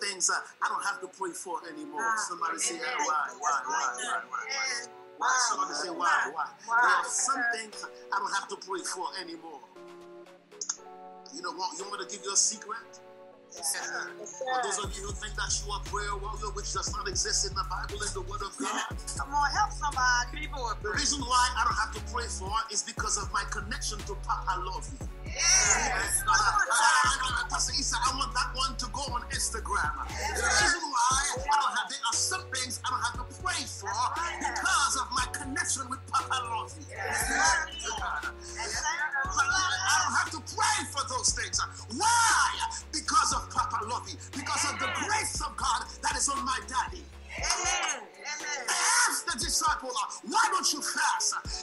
things uh, I don't have to pray for anymore. Somebody say, why, why, why, why, why, why? Why? Somebody say, why, why? Why? There are some things I don't have to pray for anymore. You know what? You want me to give you a secret? Yes, sir. Yes, For those of you who think that you are a prayer warrior, which does not exist in the Bible, in the Word of God, Come on, help somebody. People are the reason why I don't have to pray for is because of my connection to Papa Love You. Yes. Uh, uh, Instagram. The reason why I don't have, there are some things I don't have to pray for because of my connection with Papa. God. I don't have to pray for those things. Why? Because of Papa Lovy. Because of the grace of God that is on my daddy. Amen. Amen. Ask the disciple, why don't you fast?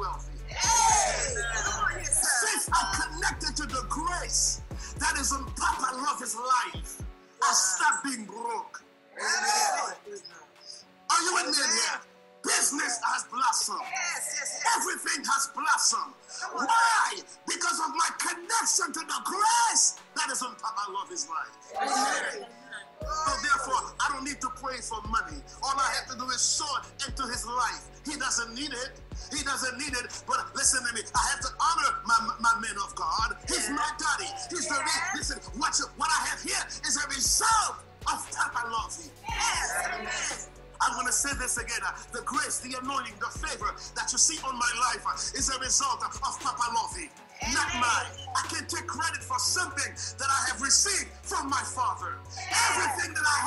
Is making me wealthy. Since I'm connected to the grace that is on Papa Love's life, I stop being broke. Are you with me here? Business has blossomed. Yes, yes. Everything has blossomed. Why? Because of my connection to the grace that is on Papa Love's life. So therefore, I don't need to pray for money. All I have to do is sow into his life. He doesn't need it. He doesn't need it. But listen to me. I have to honor my, my men of God. He's my daddy. He's the re- listen. What you, what I have here is a result of Papa Lovy. I'm going to say this again. Uh, the grace, the anointing, the favor that you see on my life uh, is a result of Papa Lovy, not mine. I can take credit for something that I have received from my father. Everything that I